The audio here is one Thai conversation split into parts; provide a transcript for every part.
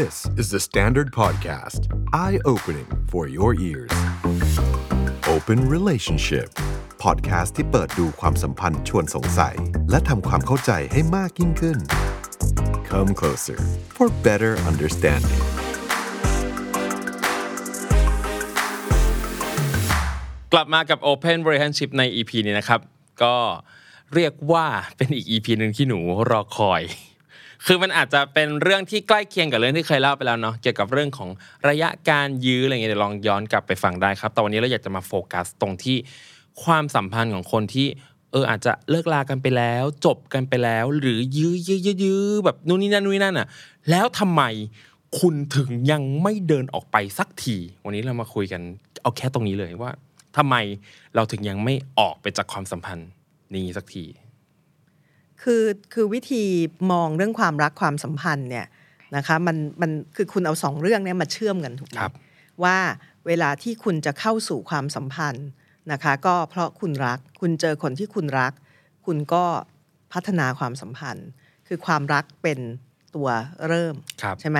This is the Standard Podcast. Eye opening for your ears. Open Relationship. Podcast ที่เปิดดูความสัมพันธ์ชวนสงสัย และทำความเข้าใจให้มากยิ่งขึ้น Come closer for better understanding. กลับมากับ Open Relationship ใน EP นี้นะครับ ก็เรียกว่าเป็นอีก EP หนึ่งที่หนูรอคอย คือมันอาจจะเป็นเรื่องที่ใกล้เคียงกับเรื่องที่เคยเล่าไปแล้วเนาะเกี่ยวกับเรื่องของระยะการยื้ออะไรเงี้ยเดี๋ยวลองย้อนกลับไปฟังได้ครับแต่วันนี้เราอยากจะมาโฟกัสตรงที่ความสัมพันธ์ของคนที่เอออาจจะเลิกลากันไปแล้ว จบกันไปแล้ว หรือยื้อยื้อยื้อแบบนู่นนี่นั่นนู่นนี่นั่นอะ แล้วทำไมคุณถึงยังไม่เดินออกไปสักที วันนี้เรามาคุยกันเอาแค่ตรงนี้เลยว่าทำไมเราถึงยังไม่ออกไปจากความสัมพันธ์นี้สักที คือคือวิธีมองเรื่องความรักความสัมพันธ์เนี่ยนะคะมันมันคือคุณเอาสองเรื่องเนี้มาเชื่อมกันถูกไหมครับว่าเวลาที่คุณจะเข้าสู่ความสัมพันธ์นะคะ ก็เพราะคุณรักคุณเจอคนที่คุณรัก คุณก็พัฒนาความสัมพันธ์ คือความรักเป็นตัวเริ่มครับใช่ไหม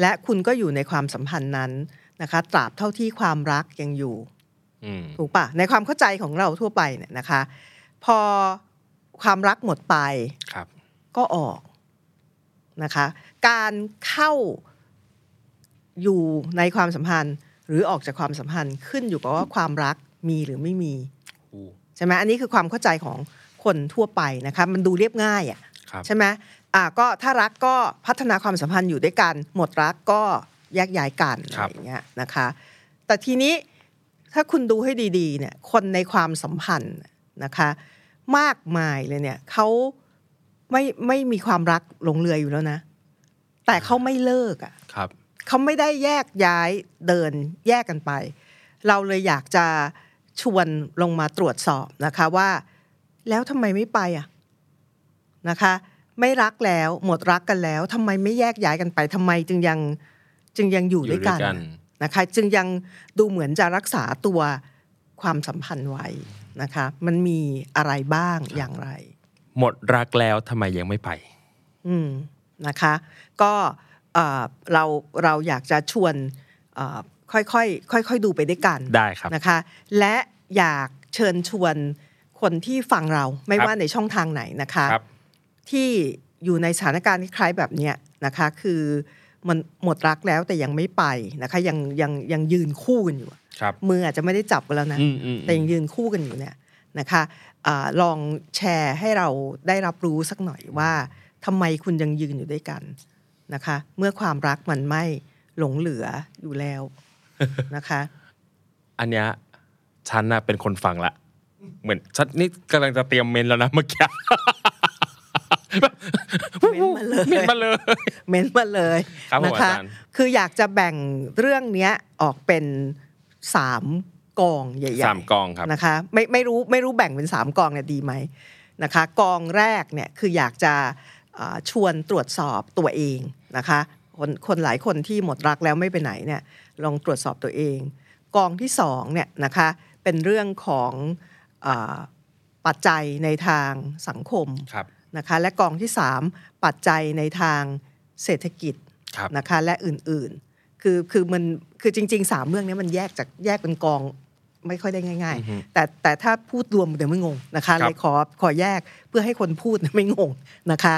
และคุณก็อยู่ในความสัมพันธ์นั้นนะคะตราบเท่าที่ความรักยังอยู่อืมถูกปะในความเข้าใจของเราทั่วไปเนี่ยนะคะ พอ ความรักหมดไปครับก็ออกนะคะ การเข้าอยู่ในความสัมพันธ์ หรือออกจากความสัมพันธ์ขึ้นอยู่กับว่าความรักมีหรือไม่มีอู้ใช่ไหมอันนี้คือความเข้าใจของคนทั่วไปนะคะมันดูเรียบง่ายอะครับใช่ไหมอ่าก็ถ้ารักก็พัฒนาความสัมพันธ์อยู่ด้วยกัน หมดรักก็แยกย้ายกันอะครัไรบอย่างเงี้ยนะคะ แต่ทีนี้ถ้าคุณดูให้ดีๆเนี่ยคนในความสัมพันธ์นะคะ มากมายเลยเนี่ยเขาไม่ไม่มีความรักหลงเรืออยู่แล้วนะ แต่เขาไม่เลิกอะครับเขาไม่ได้แยกย้ายเดินแยกกันไป เราเลยอยากจะชวนลงมาตรวจสอบนะคะว่า แล้วทำไมไม่ไปอะนะคะ ไม่รักแล้วหมดรักกันแล้วทำไมไม่แยกย้ายกันไปทำไมจึงยังจึงยังอยู่ด้วยกันอยู่ด้วยกันนะคะ จึงยังดูเหมือนจะรักษาตัว ความสัมพันธ์ไว้นะคะ มันมีอะไรบ้างอย่างไร หมดรักแล้วทำไมยังไม่ไป อืมนะคะ ก็เอ่อเราเราอยากจะชวนเอ่อค่อยๆค่อยๆดูไปด้วยกันได้ครับนะคะ และอยากเชิญชวนคนที่ฟังเราไม่ครับว่าในช่องทางไหนนะคะครับที่อยู่ในสถานการณ์คล้ายๆแบบเนี้ยนะคะ คือมันหมดรักแล้วแต่ยังไม่ไปนะคะ ยังยังยังยืนคู่กันอยู่อะครับ มืออาจจะไม่ได้จับกันแล้วนะอืมอืมแต่ยังยืนคู่กันอยู่เนี่ยนะคะอาลองแชร์ให้เราได้รับรู้สักหน่อยว่าทำไมคุณยังยืนอยู่ด้วยกันนะคะ เมื่อความรักมันไม่หลงเหลืออยู่แล้วนะคะ อันเนี้ยฉันน่ะเป็นคนฟังละ เหมือนฉันนี่กำลังจะเตรียมเมนแล้วนะเมื่อกี้เม้นมาเลยเมนมาเลยเม้นมาเลยครับผมนะคะอาจารย์คืออยากจะแบ่งเรื่องเนี้ยออกเป็น สามกองใหญ่ๆสามกองครับนะคะไม่ไม่รู้ไม่รู้แบ่งเป็นสามกองเนี่ยดีไหมนะคะกองแรกเนี่ยคืออยากจะอ่าชวนตรวจสอบตัวเองนะคะคนคนหลายคนที่หมดรักแล้วไม่ไปไหนเนี่ยลองตรวจสอบตัวเอง กองที่สองเนี่ยนะคะเป็นเรื่องของอาปัจจัยในทางสังคมครับนะคะและกองที่3ปัจจัยในทางเศรษฐกิจครับนะคะและอื่นๆ คือคือมันคือจริงๆสามเรื่องนี้มันแยกจากแยกเป็นกองไม่ค่อยได้ง่ายอือฮึๆแต่แต่ถ้าพูดรวมเดี๋ยวไม่งงนะคะครับเลยขอขอแยกเพื่อให้คนพูดไม่งงนะคะ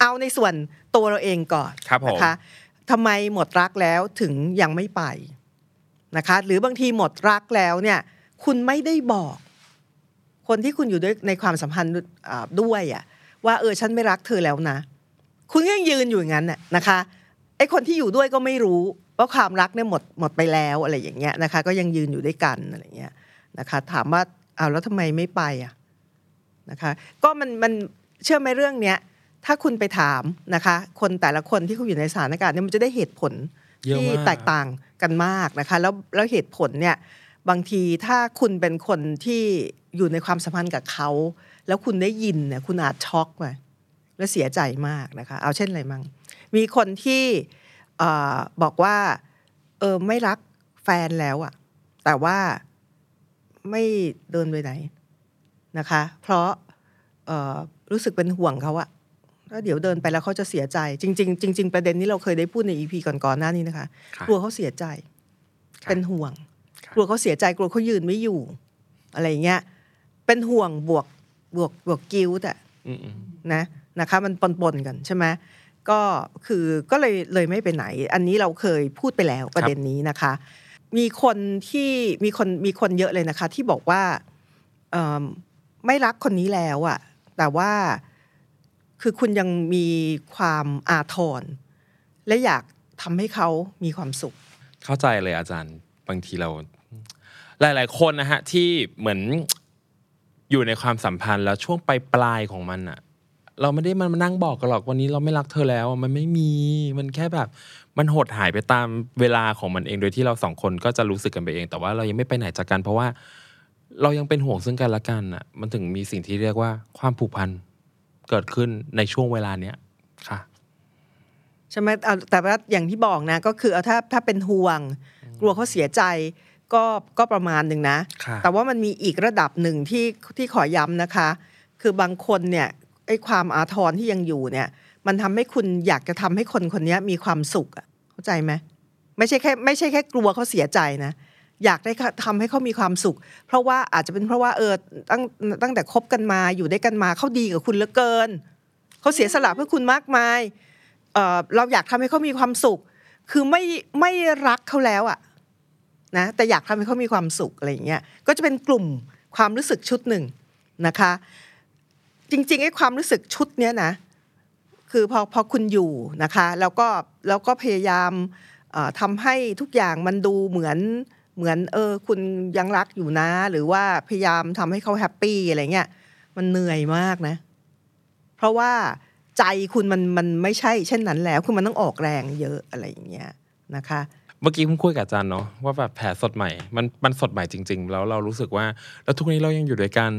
เอาในส่วนตัวเราเองก่อนครับผมนะคะทำไมหมดรักแล้วถึงยังไม่ไปนะคะ หรือบางทีหมดรักแล้วเนี่ย คุณไม่ได้บอก คนที่คุณอยู่ด้วยในความสัมพันธ์อ่าด้วยอะว่าเออฉันไม่รักเธอแล้วนะ คุณก็ยังยืนอยู่อย่างนั้นน่ะนะคะไอ้คนที่อยู่ด้วยก็ไม่รู้ ว่าความรักเนี่ยหมดหมดไปแล้วอะไรอย่างเงี้ยนะคะ ก็ยังยืนอยู่ด้วยกันอะไรเงี้ยนะคะ ถามว่าเอาวแล้วทำไมไม่ไปอะนะคะ ก็มันมันเชื่อไหมเรื่องเนี้ยถ้าคุณไปถามนะคะ คนแต่ละคนที่เขาอยู่ในสถานการณ์เนี่ยมันจะได้เหตุผลเยอะที่มากแตกต่างกันมากนะคะ แล้วแล้วเหตุผลเนี่ยบางทีถ้าคุณเป็นคนที่อยู่ในความสัมพันธ์กับเขา แล้วคุณได้ยินเนี่ยคุณอาจช็อกไปและเสียใจมากนะคะ เอาเช่นอะไรมั่งมีคนที่เออบอกว่า เออไม่รักแฟนแล้วอะแต่ว่าไม่เดินไปไหนนะคะ เพราะเอ่อรู้สึกเป็นห่วงเขาอะแล้วเดี๋ยวเดินไปแล้วเขาจะเสียใจ จริง ๆ จริง ๆ ประเด็นนี้เราเคยได้พูดในอีพีก่อนๆหน้านี้นะคะครับกลัวเขาเสียใจครับเป็นห่วงครับกลัวเขาเสียใจ กลัวเขายืนไม่อยู่ อะไรอย่างเงี้ย เป็นห่วงบวกบวกบวกกิ้วแต่อืมอืมนะนะคะ มันปนๆกันใช่ไหม ก็คือก็เลยเลยไม่ไปไหน อันนี้เราเคยพูดไปแล้วประเด็นนี้นะคะ มีคนที่มีคนมีคนเยอะเลยนะคะ ที่บอกว่าเอิ่มไม่รักคนนี้แล้วอะแต่ว่าคือคุณยังมีความอาทรและอยากทำให้เขามีความสุข เข้าใจเลยอาจารย์บางทีเรา หลาย ๆ คนนะฮะที่เหมือนอยู่ในความสัมพันธ์แล้วช่วงปลายปลายๆของมันอะ เราไม่ได้มันมานั่งบอกกันหรอกวันนี้เราไม่รักเธอแล้วอะมันไม่มีมันแค่แบบ มันหดหายไปตามเวลาของมันเองโดยที่เราสองคนก็จะรู้สึกกันไปเอง แต่ว่าเรายังไม่ไปไหนจากกันเพราะว่า เรายังเป็นห่วงซึ่งกันและกันอะมันถึงมีสิ่งที่เรียกว่าความผูกพันเกิดขึ้นในช่วงเวลาเนี้ยค่ะใช่ไหมเอาแต่ว่าอย่างที่บอกนะ ก็คือเอาถ้าถ้าเป็นห่วง กลัวเขาเสียใจก็ก็ประมาณหนึ่งนะค่ะแต่ว่ามันมีอีกระดับหนึ่งที่ที่ขอย้ำนะคะ คือบางคนเนี่ย ไอ้ความอาทรที่ยังอยู่เนี่ย มันทำให้คุณอยากจะทำให้คนคนนี้มีความสุขอะเข้าใจไหมไม่ใช่แค่ไม่ใช่แค่กลัวเขาเสียใจนะอยากได้ทำให้เขามีความสุข เพราะว่าอาจจะเป็นเพราะว่าเออตั้งตั้งแต่คบกันมาอยู่ด้วยกันมาเขาดีกับคุณเหลือเกินเขาเสียสละเพื่อคุณมากมายเออเราอยากทำให้เขามีความสุข คือไม่ไม่รักเขาแล้วอะนะแต่อยากทำให้เขามีความสุขอะไรอย่างเงี้ยก็จะเป็นกลุ่มความรู้สึกชุดหนึ่งนะคะ จริงๆไอ้ความรู้สึกชุดเนี้ยนะ คือพอพอคุณอยู่นะคะ แล้วก็แล้วก็พยายามทำให้ทุกอย่างมันดูเหมือนเหมือนเออ คุณยังรักอยู่นะ หรือว่าพยายามทำให้เขาแฮปปี้อะไรเงี้ยมันเหนื่อยมากนะ เพราะว่าใจคุณมันมันไม่ใช่เช่นนั้นแล้วคือมันต้องออกแรงเยอะอะไรอย่างเงี้ยนะคะเมื่อกี้ผมคุยกับอาจารย์เนาะว่าแบบแผลสดใหม่มันมันสดใหม่จริง ๆ แล้วเรารู้สึกว่า แล้วทุกวันนี้เรายังอยู่ด้วยกัน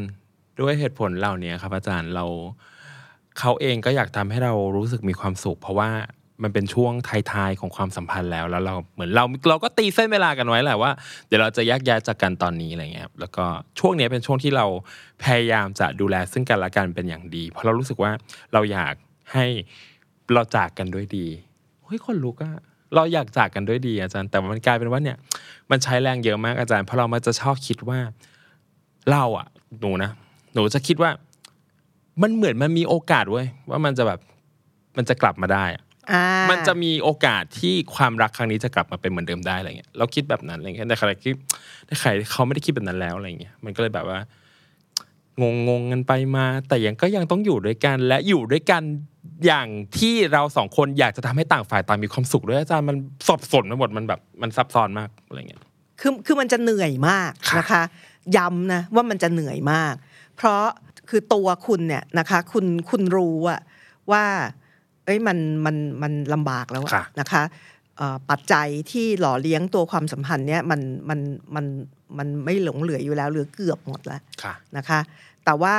ด้วยเหตุผลเหล่านี้ครับอาจารย์เราเขาเองก็อยากทำให้เรารู้สึกมีความสุข เพราะว่ามันเป็นช่วงท้ายๆของความสัมพันธ์แล้ว แล้วเราเหมือนเราเราก็ตีเส้นเวลากันไว้แหละว่าเดี๋ยวเราจะแยกย้ายจากกันตอนนี้อะไรเงี้ยครับแล้วก็ช่วงนี้เป็นช่วงที่เราพยายามจะดูแลซึ่งกันและกันเป็นอย่างดี เพราะเรารู้สึกว่าเราอยากให้เราจากกันด้วยดีเฮ้ยคนลุกอะเราอยากจากกันด้วยดีอาจารย์ แต่มันกลายเป็นว่าเนี่ย มันใช้แรงเยอะมากอาจารย์เพราะเรามาจะชอบคิดว่าเราอะหนูนะ หนูจะคิดว่า มันเหมือนมันมีโอกาสเว้ยว่ามันจะแบบมันจะกลับมาได้อะอ่ามันจะมีโอกาสที่ความรักครั้งนี้จะกลับมาเป็นเหมือนเดิมได้อะไรเงี้ยเราคิดแบบนั้นอะไรเงี้ยแต่ใครคิดแต่ใครเขาไม่ได้คิดแบบนั้นแล้วอะไรเงี้ยมันก็เลยแบบว่างงงๆกันไปมา แต่ยังก็ยังต้องอยู่ด้วยกัน และอยู่ด้วยกันอย่างที่เราสองคนอยากจะทำให้ต่างฝ่ายต่างมีความสุขด้วยอาจารย์มันสับสนไปหมดมันแบบมันซับซ้อนมากอะไรเงี้ยคือคือมันจะเหนื่อยมากค่ะนะคะย้ำนะว่ามันจะเหนื่อยมาก เพราะคือตัวคุณเนี่ยนะคะ คุณคุณรู้อะว่า เอ้ยมันมันมันลำบากแล้วอะค่ะนะคะเอ่อปัจจัยที่หล่อเลี้ยงตัวความสัมพันธ์เนี่ยมันมันมันมันไม่หลงเหลืออยู่แล้วเหลือเกือบหมดแล้วค่ะนะคะ แต่ว่า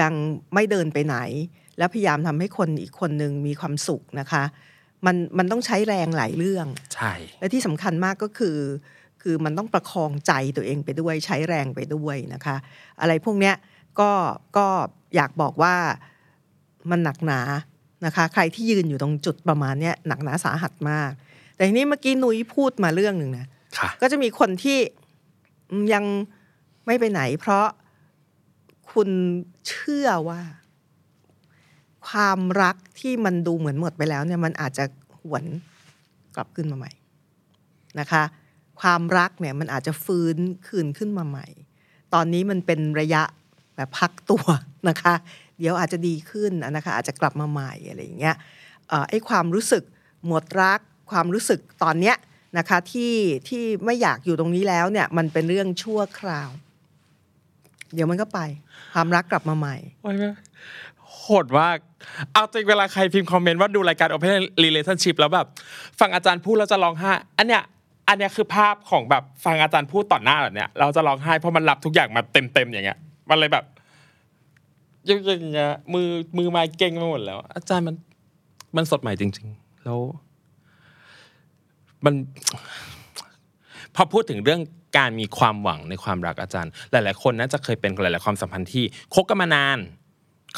ยังไม่เดินไปไหน แล้วพยายามทำให้คนอีกคนหนึ่งมีความสุขนะคะ มันมันต้องใช้แรงหลายเรื่องใช่และที่สำคัญมากก็คือ คือมันต้องประคองใจตัวเองไปด้วยใช้แรงไปด้วยนะคะ อะไรพวกเนี้ย ก็ก็อยากบอกว่ามันหนักหนานะคะ ใครที่ยืนอยู่ตรงจุดประมาณเนี้ยหนักหนาสาหัสมาก แต่ทีนี้เมื่อกี้นุ้ยพูดมาเรื่องหนึ่งนะค่ะก็จะมีคนที่ยังไม่ไปไหน เพราะคุณเชื่อว่า ความรักที่มันดูเหมือนหมดไปแล้วเนี่ยมันอาจจะหวนกลับขึ้นมาใหม่นะคะ ความรักเนี่ยมันอาจจะฟื้นคืนขึ้นมาใหม่ ตอนนี้มันเป็นระยะ แบบพักตัวนะคะ เดี๋ยวอาจจะดีขึ้นนะคะอาจจะกลับมาใหม่อะไรอย่างเงี้ยไอ้ความรู้สึกหมดรัก ความรู้สึกตอนเนี้ยนะคะที่ที่ไม่อยากอยู่ตรงนี้แล้วเนี่ยมันเป็นเรื่องชั่วคราว เดี๋ยวมันก็ไป ความรักกลับมาใหม่โอ้ยแม่โหดมาก เอาจริงเวลาใครพิมพ์คอมเมนต์ว่าดูรายการ Open Relationship แล้วแบบฟังอาจารย์พูดเราจะร้องไห้อันเนี้ยอันเนี้ยคือภาพของแบบฟังอาจารย์พูดต่อหน้าแบบเนี้ยเราจะร้องไห้เพราะมันรับทุกอย่างมาเต็มๆอย่างเงี้ย มันเลยแบบอย่างเงี้ยมือมือไม้เก่งไปหมดแล้ว อาจารย์มันมันสดใหม่จริง ๆ แล้ว มัน พอพูดถึงเรื่องการมีความหวังในความรักอาจารย์ หลาย ๆ คนน่าจะเคยเป็นหลาย ๆ ความสัมพันธ์ที่คบกันมานาน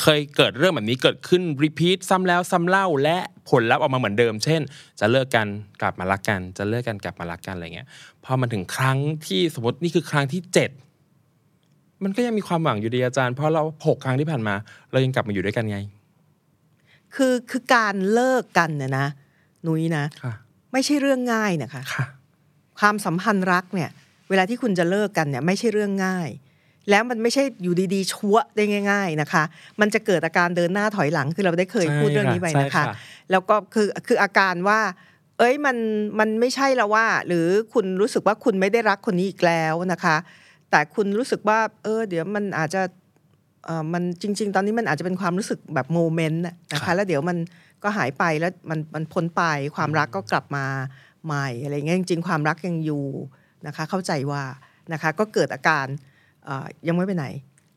เคยเกิดเรื่องแบบนี้เกิดขึ้นรีพีทซ้ำแล้วซ้ำเล่า และผลลัพธ์ออกมาเหมือนเดิม เช่น จะเลิกกันกลับมารักกัน จะเลิกกันกลับมารักกันอะไรเงี้ยพอมันถึงครั้งที่สมมตินี่คือครั้งที่เจ็ด มันก็ยังมีความหวังอยู่ดีอาจารย์ เพราะเราหกครั้งที่ผ่านมา เรายังกลับมาอยู่ด้วยกันไง คือคือการเลิกกันเนี่ยนะนุ้ยนะค่ะไม่ใช่เรื่องง่ายนะคะค่ะความสัมพันธ์รักเนี่ย เวลาที่คุณจะเลิกกันเนี่ย ไม่ใช่เรื่องง่าย แล้วมันไม่ใช่อยู่ดีๆชั่วได้ง่าย ๆนะคะ มันจะเกิดอาการเดินหน้าถอยหลังคือเราได้เคยใช่พูดเรื่องนี้ค่ะไปใช่นะคะค่ะแล้วก็คือคืออาการว่า เอ้ยมันมันไม่ใช่แล้วว่า หรือคุณรู้สึกว่าคุณไม่ได้รักคนนี้อีกแล้วนะคะ แต่คุณรู้สึกว่า เออ เดี๋ยวมันอาจจะเออมันจริง ๆ ตอนนี้มันอาจจะเป็นความรู้สึกแบบโมเมนต์น่ะนะครัคะบแล้วเดี๋ยวมันก็หายไปแล้วมันมันพ้นไปความรักก็กลับมาใหม่อะไรเงี้ยจริง ๆ ความรักยังอยู่นะคะ เข้าใจว่านะคะก็เกิดอาการเอ่อยังไม่ไปไหน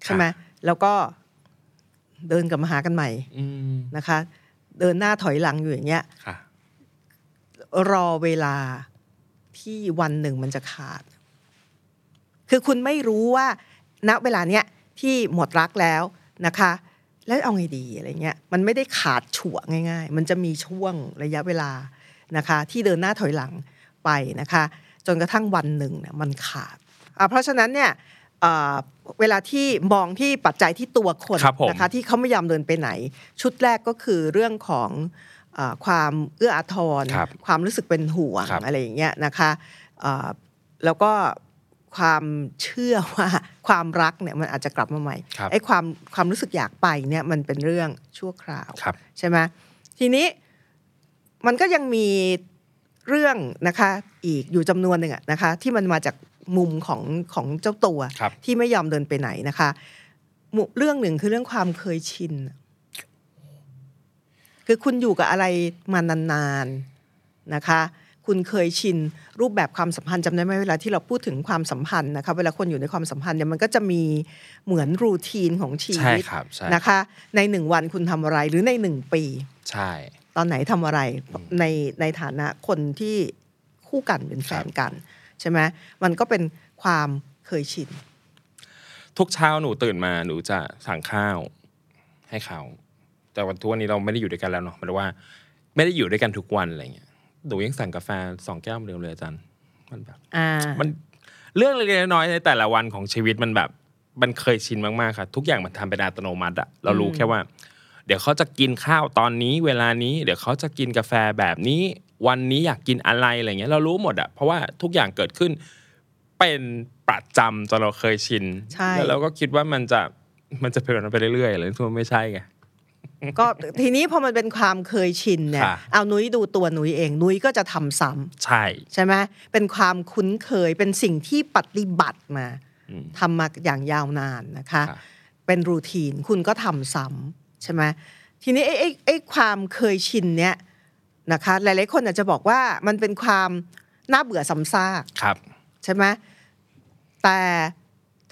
ใช่ไหมแล้วก็เดินกลับมาหากันใหม่อืมนะคะ เดินหน้าถอยหลังอยู่อย่างเงี้ยค่ะรอเวลาที่วันหนึ่งมันจะขาด คือคุณไม่รู้ว่าณเวลาเนี้ยที่หมดรักแล้วนะคะ แล้วเอาไงดีอะไรเงี้ยมันไม่ได้ขาดฉ่วง่าย ๆ มันจะมีช่วงระยะเวลานะคะ ที่เดินหน้าถอยหลังไปนะคะ จนกระทั่งวันหนึ่งเนี่ยมันขาดอะเพราะฉะนั้นเนี่ยเอ่อเวลาที่มองที่ปัจจัยที่ตัวคนครับผมนะคะที่เขาไม่ยอมเดินไปไหน ชุดแรกก็คือเรื่องของเออความเอื้ออาทรครับความรู้สึกเป็นห่วงครับอะไรอย่างเงี้ยนะคะเอ่อแล้วก็ ความเชื่อว่าความรักเนี่ยมันอาจจะกลับมาใหม่ครับไอ้ความความรู้สึกอยากไปเนี่ยมันเป็นเรื่องชั่วคราวครับใช่ไหมทีนี้มันก็ยังมีเรื่องนะคะ อีกอยู่จำนวนหนึ่งอะนะคะ ที่มันมาจากมุมของของเจ้าตัวครับที่ไม่ยอมเดินไปไหนนะคะมุเรื่องหนึ่งคือเรื่องความเคยชิน คือคุณอยู่กับอะไรมานานๆนะคะ คุณเคยชินรูปแบบความสัมพันธ์จำได้ไหมเวลาที่เราพูดถึงความสัมพันธ์นะคะเวลาคนอยู่ในความสัมพันธ์เนี่ยมันก็จะมีเหมือนรูทีนของชีใช่วิตครับใช่นะคะ ในหนึ่งวันคุณทำอะไรหรือในหนึ่งปีใช่ ตอนไหนทำอะไรในในฐานะคนที่คู่กันเป็นแฟนกันใช่ไหมมันก็เป็นความเคยชินทุกเช้าหนูตื่นมาหนูจะสั่งข้าวให้เขา แต่วันทุกวันนี้เราไม่ได้อยู่ด้วยกันแล้วเนาะหมายถึงว่า ไม่ได้อยู่ด้วยกันทุกวันอะไรเงี้ย หนูยังสั่งกาแฟสองแก้วเหมือนเดิมเลยอาจารย์มันแบบอ่ามันเรื่องเล็กๆน้อยๆในแต่ละวันของชีวิตมันแบบ มันเคยชินมากๆค่ะ ทุกอย่างมันทำเป็นอัตโนมัติอะเรารู้แค่ว่า เดี๋ยวเขาจะกินข้าวตอนนี้ เวลานี้ เดี๋ยวเขาจะกินกาแฟแบบนี้ วันนี้อยากกินอะไรอะไรเงี้ย เรารู้หมดอะเพราะว่าทุกอย่างเกิดขึ้น เป็นประจำจนเราเคยชินใช่แล้วเราก็คิดว่ามันจะมันจะเป็นแบบนั้นไปเรื่อยๆเลยซึ่งมันไม่ใช่ไง ก็ทีนี้พอมันเป็นความเคยชินเนี่ยค่ะเอานุ้ยดูตัวนุ้ยเอง นุ้ยก็จะทำซ้ำใช่ใช่ไหมเป็นความคุ้นเคยเป็นสิ่งที่ปฏิบัติมาอืมทำมาอย่างยาวนานนะคะค่ะเป็นรูทีนคุณก็ทำซ้ำใช่ไหมทีนี้ไอ้ไอ้ไอ้ความเคยชินเนี่ยนะคะ หลายๆคนอาจจะบอกว่ามันเป็นความน่าเบื่อซ้ำซากครับ ใช่ไหมแต่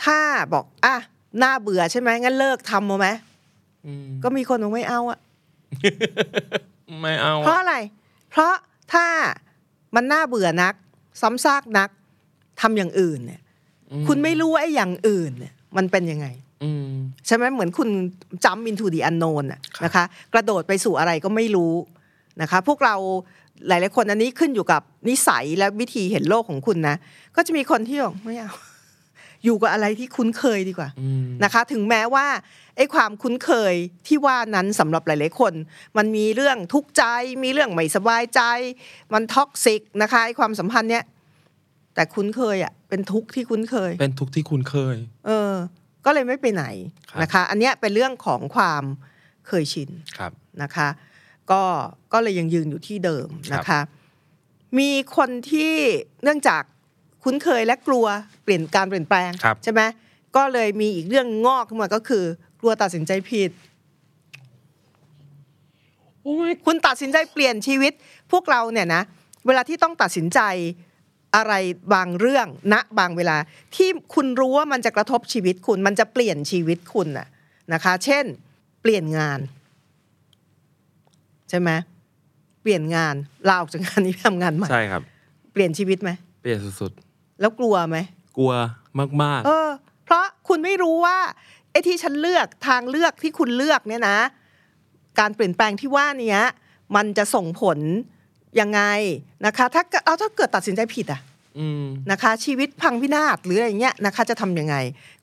ถ้าบอกอะน่าเบื่อใช่ไหมงั้นเลิกทำเอาไหมอืม ก็มีคนบอกไม่เอาอะไม่เอา เพราะอะอะไร เพราะถ้ามันน่าเบื่อนัก ซ้ำซากนักทำอย่างอื่นเนี่ย คุณไม่รู้ว่าไอ้อย่างอื่นเนี่ย มันเป็นยังไงอืมใช่ไหมเหมือนคุณจำ into the unknown น่ะครับนะคะ กระโดดไปสู่อะไรก็ไม่รู้นะคะ พวกเราหลาย ๆ คนอันนี้ขึ้นอยู่กับนิสัยและวิธีเห็นโลกของคุณนะ ก็จะมีคนที่บอกไม่เอา อยู่กับอะไรที่คุ้นเคยดีกว่าอืมนะคะ ถึงแม้ว่าไอ้ความคุ้นเคยที่ว่านั้นสำหรับหลาย ๆ คน มันมีเรื่องทุกข์ใจ มีเรื่องไม่สบายใจ มัน toxic นะคะไอ้ความสัมพันธ์เนี้ยแต่คุ้นเคยอะเป็นทุกข์ที่คุ้นเคย เป็นทุกข์ที่คุ้นเคย เออ ก็เลยไม่ไปไหนครับนะคะ อันเนี้ยเป็นเรื่องของความเคยชินครับนะคะ ก็ก็เลยยังยืนอยู่ที่เดิมนะคะครับมีคนที่เนื่องจาก คุ้นเคยและกลัวเปลี่ยนการเปลี่ยนแปลงครับใช่ไหมก็เลยมีอีกเรื่องงอกขึ้นมาก็คือกลัวตัดสินใจผิดโอ้ยคุณตัดสินใจเปลี่ยนชีวิต พวกเราเนี่ยนะเวลาที่ต้องตัดสินใจอะไรบางเรื่องณบางเวลา ที่คุณรู้ว่ามันจะกระทบชีวิตคุณ มันจะเปลี่ยนชีวิตคุณน่ะนะคะ เช่น เปลี่ยนงานใช่ไหมเปลี่ยนงานลาออกจากงานนี้ไปทำงานใหม่ใช่ครับ เปลี่ยนชีวิตไหมเปลี่ยนสุด แล้วกลัวไหมๆกลัวมากเออ เพราะคุณไม่รู้ว่าไอ้ที่ฉันเลือกทางเลือกที่คุณเลือกเนี่ยนะ การเปลี่ยนแปลงที่ว่าเนี้ยมันจะส่งผลยังไงนะคะ ถ้าเกิดเอาถ้าเกิดตัดสินใจผิดอะอืมนะคะ ชีวิตพังพินาศหรืออะไรเงี้ยนะคะ จะทำยังไง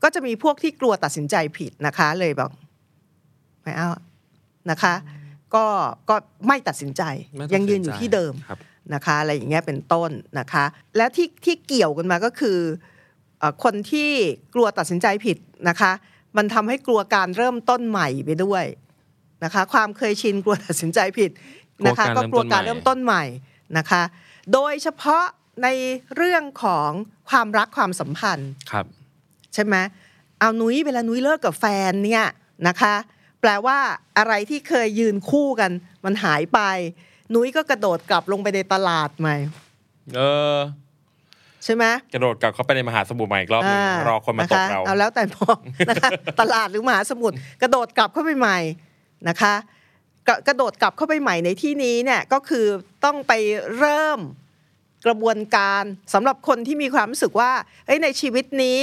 ก็จะมีพวกที่กลัวตัดสินใจผิดนะคะ เลยบอกไม่เอานะคะ ก็ก็ไม่ตัดสินใจไม่ตัดสินใจยังยืนอยู่ที่เดิมครับ นะคะอะไรอย่างเงี้ยเป็นต้นนะคะ และที่ที่เกี่ยวกันมาก็คือเอ่อคนที่กลัวตัดสินใจผิดนะคะ มันทำให้กลัวการเริ่มต้นใหม่ไปด้วยนะคะ ความเคยชินกลัวตัดสินใจผิดนะคะกลัวการก็กลัวการเริ่เริ่มมต้ต้นนใหใหม่ม่นะคะ โดยเฉพาะในเรื่องของความรักความสัมพันธ์ครับใช่ไหมเอานุ้ยเวลานุ้ยเลิกกับแฟนเนี่ยนะคะ แปลว่าอะไรที่เคยยืนคู่กัน มันหายไป นุ้ยก็กระโดดกลับลงไปในตลาดใหม่ เออ ใช่ไหมกระโดดกลับเข้าไปในมหาสมุทรใหม่อีกรอบหนึงารอคนมาตกะะเราเอาแล้วแต่มองนะคะตลาดหรือมหาสมุทรกระโดดกลับเข้าไปใหม่นะคะกระกระโดดกลับเข้าไปใหม่ในที่นี้เนี่ยก็คือต้องไปเริ่มกระบวนการสำหรับคนที่มีความรู้สึกว่าเอ้ยในชีวิตนี้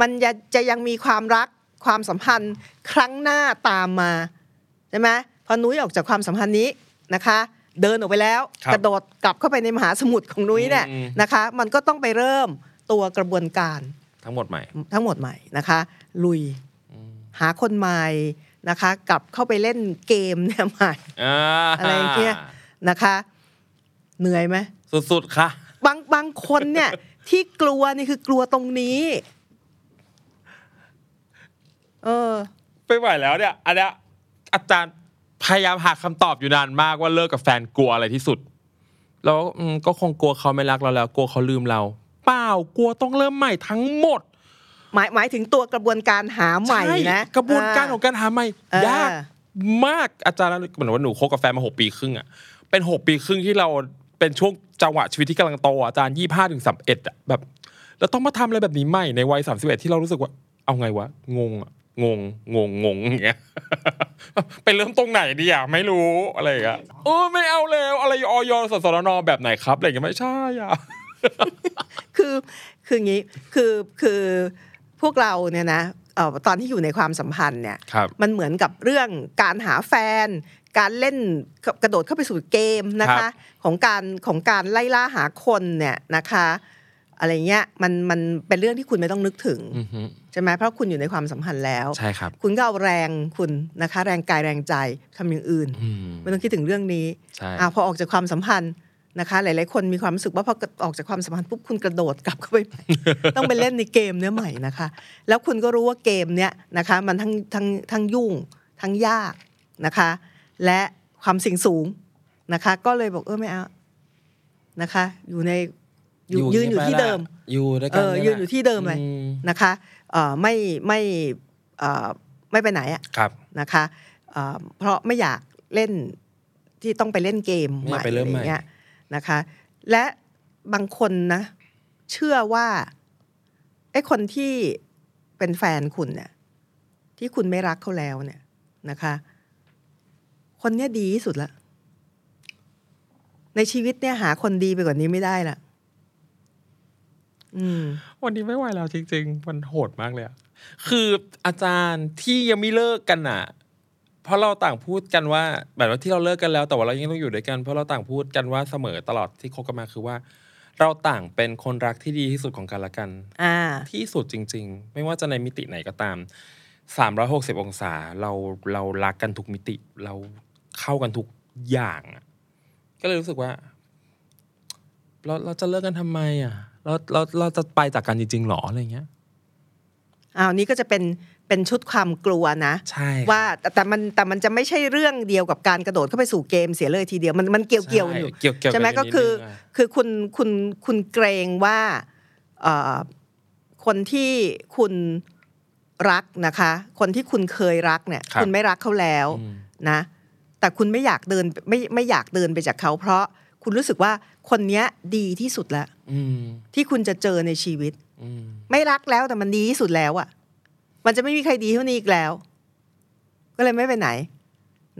มันจะจะยังมีความรักความสัมพันธ์ครั้งหน้าตามมาใช่ไหมพอนุ้ยออกจากความสัมพันธ์นี้นะคะ เดินออกไปแล้วครับกระโดดกลับเข้าไปในมหาสมุทรของนุ้ยเนี่ยอืมนะคะ มันก็ต้องไปเริ่มตัวกระบวนการทั้งหมดใหม่ ทั้งหมดใหม่นะคะ ลุยหาคนใหม่นะคะ กลับเข้าไปเล่นเกมเนี่ยใหม่อ่าอะไรอย่างเงี้ยนะคะ เหนื่อยไหมสุดๆค่ะบางบางคนเนี่ย ที่กลัวนี่คือกลัวตรงนี้ เออไม่ไหวแล้วเนี่ยอันเนี้ยอาจารย์ พยายามหาคำตอบอยู่นานมากว่าเลิกกับแฟนกลัวอะไรที่สุด แล้วอืมก็คงกลัวเขาไม่รักเราแล้ว กลัวเขาลืมเรา เปล่ากลัวต้องเริ่มใหม่ทั้งหมด หมายหมายถึงตัวกระบวนการหาใหม่ช่นะกระบวนการของการหาใหม่เออยากมากอาจารย์เหมือนว่าหนูคบกับแฟนมาหกปีครึ่งอะเป็นหกปีครึ่งที่เราเป็นช่วงจังหวะชีวิตที่กำลังโตอะอาจารย์ยี่ห้าถึงสามเอ็ดอะแบบเราต้องมาทำอะไรแบบนี้ใหม่ในวัยสามสิบเอ็ดที่เรารู้สึกว่าเอาไงวะงงอะ งงงงงงอย่างเงี้ยไปเริ่มตรงไหนดีอะไม่รู้อะไรอย่างเงี้ยเออไม่เอาแล้วอะไรออยสสรนแบบไหนครับอะไรอย่างเงี้ยไม่ใช่อะคือคืออย่างนี้คือคือพวกเราเนี่ยนะเอ่อตอนที่อยู่ในความสัมพันธ์เนี่ยครับมันเหมือนกับเรื่องการหาแฟน การเล่นกระโดดเข้าไปสู่เกมนะครัคะบของการของการไล่ล่าหาคนเนี่ยนะคะ อะไรเงี้ยมันมันเป็นเรื่องที่คุณไม่ต้องนึกถึงอือฮึใช่ไหมเพราะคุณอยู่ในความสัมพันธ์แล้วใช่ครับคุณก็เอาแรงคุณนะคะแรงกายแรงใจทำอย่างอื่นอืมไม่ต้องคิดถึงเรื่องนี้ใช่อ่าพอออกจากความสัมพันธ์นะคะหลายๆคนมีความรู้สึกว่าพอออกจากความสัมพันธ์ปุ๊บคุณกระโดดกลับเข้าไปใหม่ต้องไปเล่นในเกมเนี้ยใหม่นะคะ แล้วคุณก็รู้ว่าเกมเนี้ยนะคะมันทั้งทั้งทั้งยุ่งทั้งยากนะคะ และความเสี่ยงสูงนะคะ ก็เลยบอกเออไม่เอานะคะ อยู่ใน อยู่ยืนอยู่ที่เดิมอยู่ด้วยกัเอนอนี่ยืนแหละอยู่ที่เดิมเลยอืมนะคะเอ่อไม่ไม่เอ่อไม่ไปไหนอะครับนะคะเอ่อเพราะไม่อยากเล่นที่ต้องไปเล่นเกมไม่ใหอยาม่กไปเริ่มอะไรใหม่เงี้ยนะคะ และบางคนนะ เชื่อว่าไอ้คนที่เป็นแฟนคุณเนี่ย ที่คุณไม่รักเขาแล้วเนี่ยนะคะ คนเนี้ยดีที่สุดละในชีวิตเนี่ยหาคนดีไปกว่านี้ไม่ได้ละอืม วันนี้ไม่ไหวแล้วจริง ๆ มันโหดมากเลยอะคืออาจารย์ที่ยังไม่เลิกกันอะเพราะเราต่างพูดกันว่า แบบว่าที่เราเลิกกันแล้ว แต่ว่าเรายังต้องอยู่ด้วยกันเพราะเราต่างพูดกันว่าเสมอตลอดที่คบกันมาคือว่า เราต่างเป็นคนรักที่ดีที่สุดของกันและกันอ่าที่สุดจริง ๆ ไม่ว่าจะในมิติไหนก็ตาม360 องศาเราเรารักกันทุกมิติ เราเข้ากันทุกอย่างอะก็เลยรู้สึกว่า เราเราจะเลิกกันทำไมอะ เราเราเราจะไปจากกันจริงๆหรออะไรเงี้ยอ้าวนี่ก็จะเป็นเป็นชุดความกลัวนะใช่ว่าแต่แต่มันแต่มันจะไม่ใช่เรื่องเดียวกับการกระโดดเข้าไปสู่เกมเสียเลยทีเดียวมันมันเกี่ยวเกี่ยวกันอยู่เกี่ยวเกี่ยวใช่ไหมนก็คือนิดนึงะคือคุณคุณคุณเกรงว่าเอ่อคนที่คุณรักนะคะ คนที่คุณเคยรักเนี่ยครับณไม่รักเขาแล้วอืมนะ แต่คุณไม่อยากเดินไม่ไม่อยากเดินไปจากเขา เพราะคุณรู้สึกว่า คนเนี้ยดีที่สุดแล้วอืมที่คุณจะเจอในชีวิตอืมไม่รักแล้วแต่มันดีที่สุดแล้วอะ่ะ มันจะไม่มีใครดีเท่านี้อีกแล้ว ก็เลยไม่ไปไหน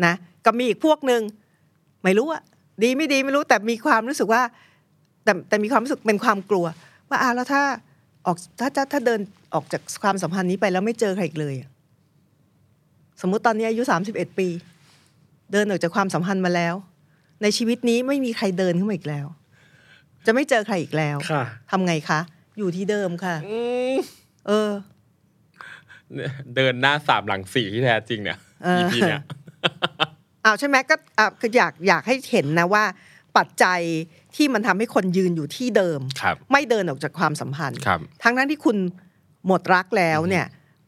นะก็มีอีกพวกหนึ่งไม่รู้อะดีไม่ดีไม่รู้แต่มีความรู้สึกว่า แต่แต่มีความรู้สึกเป็นความกลัว ว่าอ้าวแล้วถ้าออกถ้าถ้าถ้าเดินออกจากความสัมพันธ์นี้ไปแล้วไม่เจอใครอีกเลยอะสมมุติตอนนี้อายุ31ปี เดินออกจากความสัมพันธ์มาแล้ว ในชีวิตนี้ไม่มีใครเดินขึ้นมาอีกแล้ว จะไม่เจอใครอีกแล้วค่ะทำไงคะ อยู่ที่เดิมค่ะ อืมเออเนี่ยเดินหน้าสามหลังสี่ที่แท้จริงเนี่ย เออ EP เนี่ยอ้าวใช่ไหมก็อะคืออยากอยากให้เห็นนะว่า ปัจจัยที่มันทำให้คนยืนอยู่ที่เดิม ครับ ไม่เดินออกจากความสัมพันธ์ ครับ ทั้งนั้นที่คุณหมดรักแล้วเนี่ย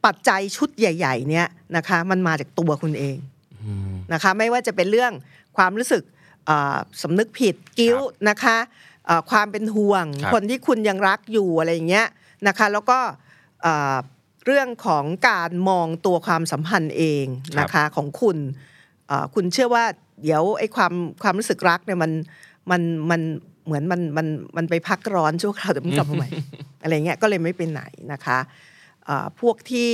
ปัจจัยชุดใหญ่ ๆ เนี่ยนะคะ มันมาจากตัวคุณเองอืมนะคะ ไม่ว่าจะเป็นเรื่องความรู้สึกเอ่อ สำนึกผิดกิ้วนะคะเอ่อความเป็นห่วงครับคนที่คุณยังรักอยู่อะไรอย่างเงี้ยนะคะ แล้วก็เอ่อเรื่องของการมองตัวความสัมพันธ์เองนะคะของคุณเอ่อคุณเชื่อว่าเดี๋ยวไอ้ความความรู้สึกรักเนี่ยมันมันมันเหมือนมันมันมันไปพักร้อนชั่วคราวแต่มันกลับมาใหม่อะไรเงี้ยก็เลยไม่เป็นไหนนะคะเอ่อพวกที่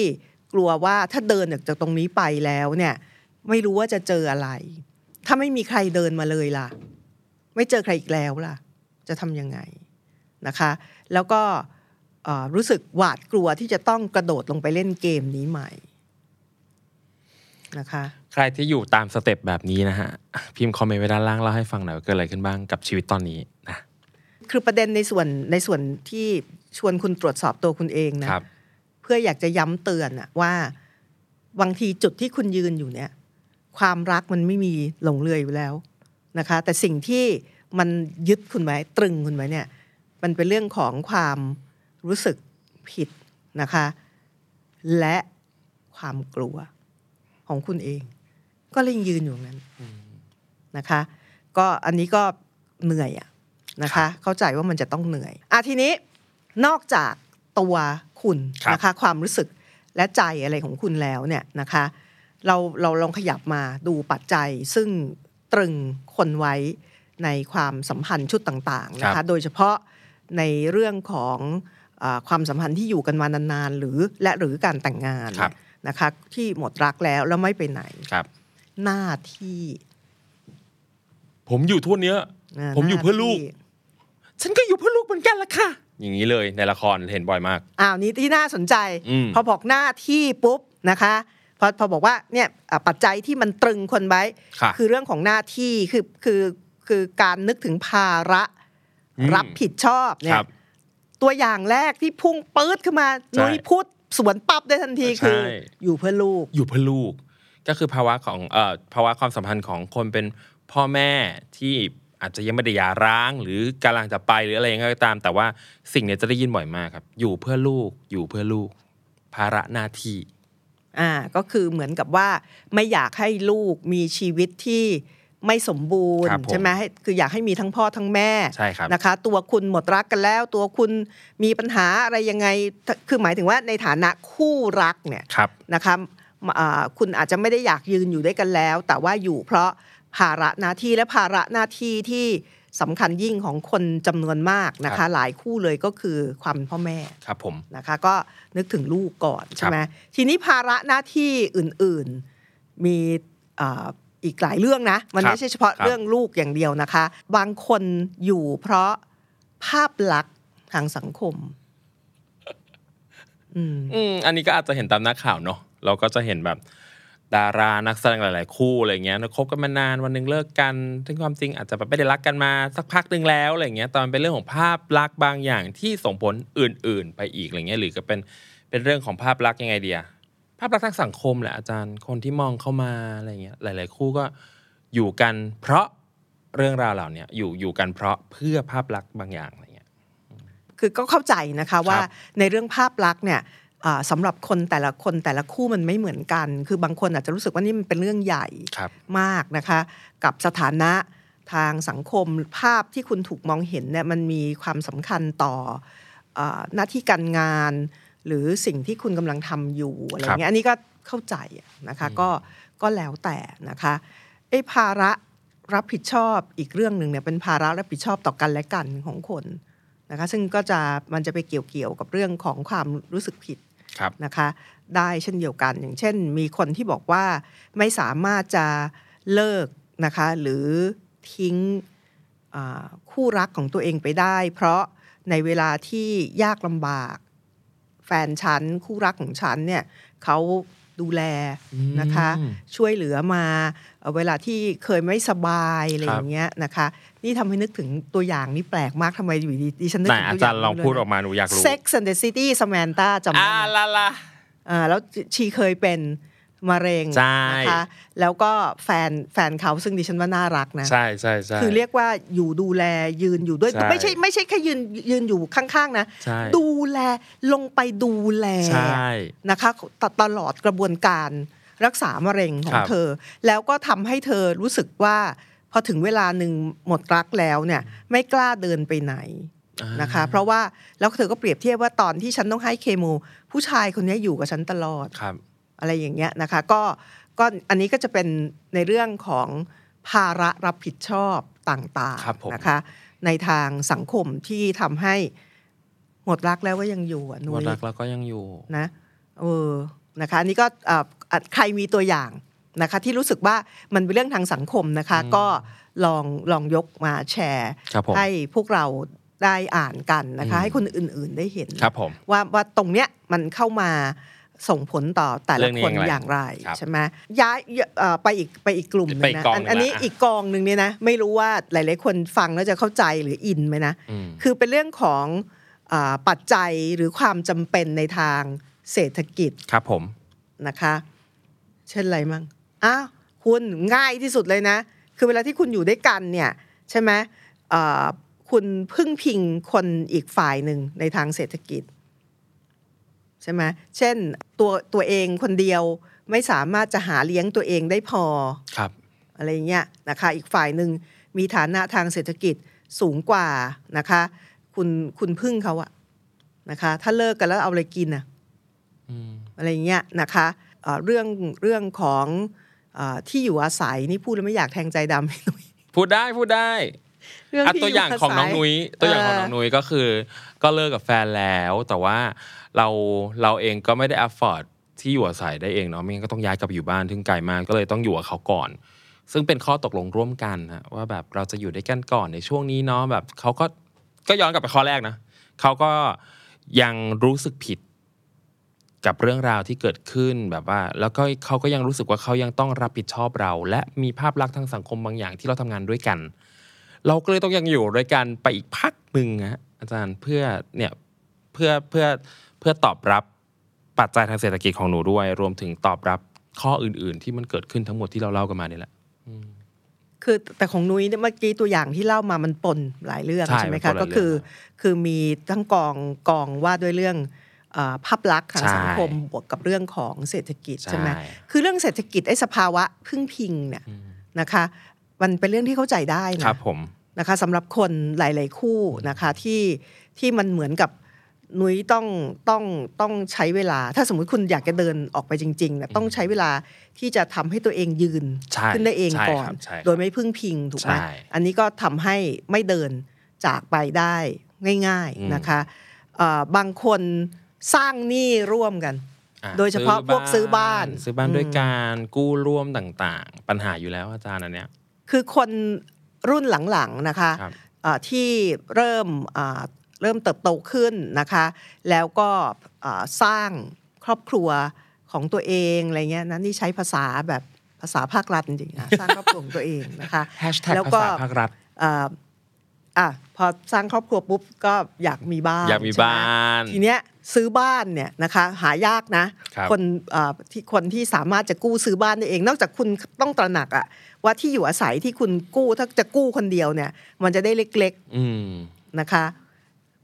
กลัวว่าถ้าเดินออกจากตรงนี้ไปแล้วเนี่ยไม่รู้ว่าจะเจออะไร ถ้าไม่มีใครเดินมาเลยล่ะ ไม่เจอใครอีกแล้วล่ะ จะทำยังไงนะคะ แล้วก็เอ่อรู้สึกหวาดกลัวที่จะต้องกระโดดลงไปเล่นเกมนี้ใหม่นะคะใครที่อยู่ตามสเต็ปแบบนี้นะฮะ พิมพ์คอมเมนต์ไว้ด้านล่างเล่าให้ฟังหน่อยว่าเกิดอะไรขึ้นบ้างกับชีวิตตอนนี้นะคือประเด็นในส่วนในส่วนที่ชวนคุณตรวจสอบตัวคุณเองนะครับเพื่ออยากจะย้ำเตือนอะว่าบางทีจุดที่คุณยืนอยู่เนี่ย ความรักมันไม่มีหลงเลือยอยู่แล้วนะคะ แต่สิ่งที่มันยึดคุณไว้ตรึงคุณไว้เนี่ยมันเป็นเรื่องของความรู้สึกผิดนะคะ และความกลัวของคุณเอง ก็เลยยังยืนอยู่ตรงนั้นนะคะ ก็อันนี้ก็เหนื่อยอะนะคะ เข้าใจว่ามันจะต้องเหนื่อยอะทีนี้นอกจากตัวคุณครับนะคะ ความรู้สึกและใจอะไรของคุณแล้วเนี่ยนะคะ เราเราลองขยับมาดูปัจจัย ซึ่งตรึงคนไว้ในความสัมพันธ์ชุดต่างๆนะครัคะบโดยเฉพาะในเรื่องของอาความสัมพันธ์ที่อยู่กันมานานๆ หรือและหรือการแต่งงานครับนะคะที่หมดรักแล้วแล้วไม่ไปไหนครับหน้าที่ ผมอยู่ทั่วเนี้ยาผมอยู่เพื่อลูกหน้าที่ฉันก็อยู่เพื่อลูกเหมือนกันละค่ะ อย่างนี้เลยในละครเห็นบ่อยมาก อ้าวนี้ที่น่าสนใจอืมพอบอกหน้าที่ปุ๊บนะคะพ อพอบอกว่าเนี่ยอะปัจจัยที่มันตรึงคนไว้ค่ะคือเรื่องของหน้าที่คือคือคือการนึกถึงภาระอืมรับผิดชอบเนี่คยรับตัวอย่างแรกที่พุ่งปื๊ดขึ้นมาใช่นุ้ยพูดสวนปั๊บได้ทันทีใช่คือ อยู่เพื่อลูก อยู่เพื่อลูก ก็คือภาวะของเอ่อภาวะความสัมพันธ์ของคนเป็นพ่อแม่ที่อาจจะยังไม่ได้หย่าร้าง หรือกำลังจะไปหรืออะไรยังไงก็ตาม แต่ว่าสิ่งเนี้ยจะได้ยินบ่อยมากครับ อยู่เพื่อลูกอยู่เพื่อลูก ภาระหน้าที่ อ่าก็คือเหมือนกับว่าไม่อยากให้ลูกมีชีวิตที่ไม่สมบูรณ์ครับผมใช่ไหมให้คืออยากให้มีทั้งพ่อทั้งแม่ใช่ครับนะคะ ตัวคุณหมดรักกันแล้ว ตัวคุณมีปัญหาอะไรยังไง คือหมายถึงว่าในฐานะคู่รักเนี่ยครับนะคะอ่าคุณอาจจะไม่ได้อยากยืนอยู่ด้วยกันแล้ว แต่ว่าอยู่เพราะภาระหน้าที่และภาระหน้าที่ที่ สำคัญยิ่งของคนจำนวนมากนะครัคะบหลายคู่เลยก็คือความเป็นพ่อแม่ครับผมนะคะก็นึกถึงลูกก่อนใช่ไหมทีนี้ภาระหน้าที่อื่นๆมีอ่าอีกหลายเรื่องนะ มันครับไม่ใช่เฉพาะครับเรื่องลูกอย่างเดียวนะคะ บางคนอยู่เพราะภาพลักษณ์ทางสังคมอืมอืมอันนี้ก็อาจจะเห็นตามนักข่าวเนาะเราก็จะเห็นแบบ ดารานักแสดงหลาย ๆ คู่อะไรเงี้ยคบกันมานานวันหนึงเลิกกันซึ่งความจริงอาจจะแบบไม่ได้รักกันมาสักพักหนึ่งแล้วอะไรเงี้ยแตอนเป็นเรื่องของภาพลักษณ์บางอย่างที่ส่งผลอื่น ๆ ไปอีกอะไรเงี้ยหรือก็เป็นเป็นเรื่องของภาพลักษณ์ยังไงเดียภาพลักษณ์ทางสังคมแหละอาจารย์คนที่มองเข้ามาอะไรเงี้ยหลาย ๆ คู่ก็อยู่กันเพราะเรื่องราวเหล่าเนี้ยอยู่อยู่กันเพราะเพื่อภาพลักษณ์บางอย่างอะไรเงี้ยคือก็เข้าใจนะคะว่าครับในเรื่องภาพลักษณ์เนี่ยอ่า สำหรับคนแต่ละคนแต่ละคู่มันไม่เหมือนกัน คือบางคนอาจจะรู้สึกว่านี่มันเป็นเรื่องใหญ่ครับมากนะคะ กับสถานะทางสังคมภาพที่คุณถูกมองเห็นเนี่ยมันมีความสำคัญต่ออาหน้าที่การงาน หรือสิ่งที่คุณกำลังทำอยู่อะไรเงี้ยอันนี้ก็เข้าใจอะนะคะก็ก็แล้วแต่นะคะไอ้ภาระรับผิดชอบอีกเรื่องหนึ่งเนี่ยเป็นภาระรับผิดชอบต่อกันและกันของคนนะคะซึ่งก็จะมันจะไปเกี่ยวเกี่ยวกับเรื่องของความรู้สึกผิดครับ นะคะได้เช่นเดียวกัน อย่างเช่น มีคนที่บอกว่าไม่สามารถจะเลิกนะคะหรือทิ้งคู่รักของตัวเองไปได้ เพราะในเวลาที่ยากลำบาก แฟนฉันคู่รักของฉันเนี่ยเขา ดูแลอืมนะคะ ช่วยเหลือมาเอ่อเวลาที่เคยไม่สบายอะไรครับอย่างเงี้ยนะคะ นี่ทำให้นึกถึงตัวอย่างนี่แปลกมากทำไมอยู่ดีดิฉันนึกไหนถึงอาตัวอจาย่ารงย์ลองพูดออกมาหนูอยากรู้ Sex and the City Samantha จำได้อ่าไหมละละอ่าแล้วชีเคยเป็น มะเร็งใช่นะคะแล้วก็แฟนแฟนเขาซึ่งดิฉันว่าน่ารักนะใช่ใช่ใช่คือเรียกว่าอยู่ดูแลยืนอยู่ด้วยใช่ไม่ใช่ไม่ใช่แค่ยืนยืนอยู่ข้างๆนะใช่ดูแลลงไปดูแลใช่นะคะตตลอดกระบวนการรักษามะเร็งขอคงรับเธอ แล้วก็ทำให้เธอรู้สึกว่าพอถึงเวลาหนึ่งหมดรักแล้วเนี่ยไม่กล้าเดินไปไหนอ่านะคะ เพราะว่าแล้วเธอก็เปรียบเทียบว่าตอนที่ฉันต้องให้เคมีผู้ชายคนนี้อยู่กับฉันตลอดครับ อะไรอย่างเงี้ยนะคะก็ก็อันนี้ก็จะเป็นในเรื่องของภาระรับผิดชอบต่างครับผมๆนะคะในทางสังคมที่ทำให้หมดรักแล้วก็ยังอยู่อะนุ้วัยนรักแล้วก็ยังอยู่นะเออนะคะอันนี้ก็เอ่ออะใครมีตัวอย่างนะคะที่รู้สึกว่ามันเป็นเรื่องทางสังคมนะคะ ก็ลองลองยกมาแชร์ครับผมให้พวกเราได้อ่านกันนะคะอืมให้คนอื่นๆได้เห็นครับผมว่าว่าตรงเนี้ยมันเข้ามา ส่งผลต่อแต่เรื่ละองนี้คนอย่างไรอย่างไรครับใช่ไหมย้ายเอ่อไปอีกไปอีกกลุ่มหนึไปงอีกนะกองอันหนึ่งอันนี้ละอะอีกกองหนึ่งเนี่ยนะไม่รู้ว่าหลายๆคนฟังแล้วจะเข้าใจหรืออินไหมนะอืมคือเป็นเรื่องของอาปัจจัยหรือความจำเป็นในทางเศรษฐกิจครับผมนะคะ เช่นอะไรมั่งอ้าวคุณง่ายที่สุดเลยนะ คือเวลาที่คุณอยู่ด้วยกันเนี่ยใช่ไหมเอ่อคุณพึ่งพิงคนอีกฝ่ายหนึ่งในทางเศรษฐกิจ ใช่ไหมเช่นตัวตัวเองคนเดียวไม่สามารถจะหาเลี้ยงตัวเองได้พอครับอะไรเงี้ยนะคะอีกฝ่ายหนึ่งมีฐานะทางเศรษฐกิจสูงกว่านะคะคุณคุณพึ่งเขาอะนะคะ ถ้าเลิกกันแล้วเอาอะไรกินอะอืมอะไรเงี้ยนะคะเอ่อเรื่องเรื่องของเออที่อยู่อาศัยนี่พูดแล้วไม่อยากแทงใจดำให้หน่อยพูดได้พูดได้ เรื่องอะที่ตัวอย่างของน้องนุ้ยตัวอย่างของน้องเนุ้ยก็คือ ก็เลิกกับแฟนแล้ว แต่ว่าเราเราเองก็ไม่ได้ afford ที่อยู่อาศัยได้เองเนาะไม่งั้นก็ต้องย้ายกลับไปอยู่บ้านถึงไกลมากก็เลยต้องอยู่กับเขาก่อน ซึ่งเป็นข้อตกลงร่วมกันนะว่าแบบเราจะอยู่ด้วยกันก่อนในช่วงนี้เนาะแบบเขาก็ก็ย้อนกลับไปข้อแรกนะเขาก็ยังรู้สึกผิดกับเรื่องราวที่เกิดขึ้นแบบว่า แล้วก็เขาก็ยังรู้สึกว่าเขายังต้องรับผิดชอบเรา และมีภาพลักษณ์ทางสังคมบางอย่างที่เราทำงานด้วยกัน เราก็เลยต้องยังอยู่ด้วยกันไปอีกพักหนึ่งฮะอาจารย์เพื่อเนี่ยเพื่อเพื่อเพื่อตอบรับปัจจัยทางเศรษฐกิจของหนูด้วย รวมถึงตอบรับข้ออื่น ๆ ที่มันเกิดขึ้นทั้งหมดที่เราเล่ากันมานี่แหละคือแต่ของนุ้ยเนี่ยเมื่อกี้ตัวอย่างที่เล่ามามันปนหลายเรื่องใช่ใช่ไหมมันปคะนหลายก็คือเรื่องคือมีทั้งกองกองว่าด้วยเรื่องเออภาพลักษณ์ทางใช่สังคมบวกกับเรื่องของเศรษฐกิจใช่ใช่ไหมคือเรื่องเศรษฐกิจไอ้สภาวะพึ่งพิงเนี่ยนะคะ มันเป็นเรื่องที่เข้าใจได้คนะรับผมนะคะสำหรับคนหลาย ๆ คู่นะคะที่ที่มันเหมือนกับนุ้ยต้องต้องต้องใช้เวลา ถ้าสมมุติคุณอยากจะเดินออกไปจริงๆเนี่ยต้องใช้เวลาที่จะทำให้ตัวเองยืนใช่ขึ้นได้เองใช่ก่อคนรับใช่ครับโดยไม่พึ่งพิงถูกไหมใช่อันนี้ก็ทำให้ไม่เดินจากไปได้ง่ายอืมๆนะคะเอ่อบางคนสร้างหนี้ร่วมกันอ่โดยเฉพาะพวกซื้อบ้าน ซื้อบ้านด้วยการกู้ร่วมต่างๆ ปัญหาอยู่แล้วอาจารย์อันเนี้ย คือคนรุ่นหลังๆนะคะครับเอ่อที่เริ่มอ่าเริ่มเติบโตขึ้นนะคะ แล้วก็อ่าสร้างครอบครัวของตัวเองอะไรเงี้ยนะนี่ใช้ภาษาแบบภาษาภาครัฐจริงๆนะสร้างครอบครัวของตัวเองนะคะแฮชแท็กแล้วภาก็ษาภาครัฐ อ่าอะพอสร้างครอบครัวปุ๊บก็อยากมีบ้านอยากมีใช่ไหบ้าน ทีเนี้ยซื้อบ้านเนี่ยนะคะหายากนะครับคนอ่าที่คนที่สามารถจะกู้ซื้อบ้านได้เอง นอกจากคุณต้องตระหนักอะว่าที่อยู่อาศัยที่คุณกู้ถ้าจะกู้คนเดียวเนี่ย มันจะได้เล็กอืมๆนะคะ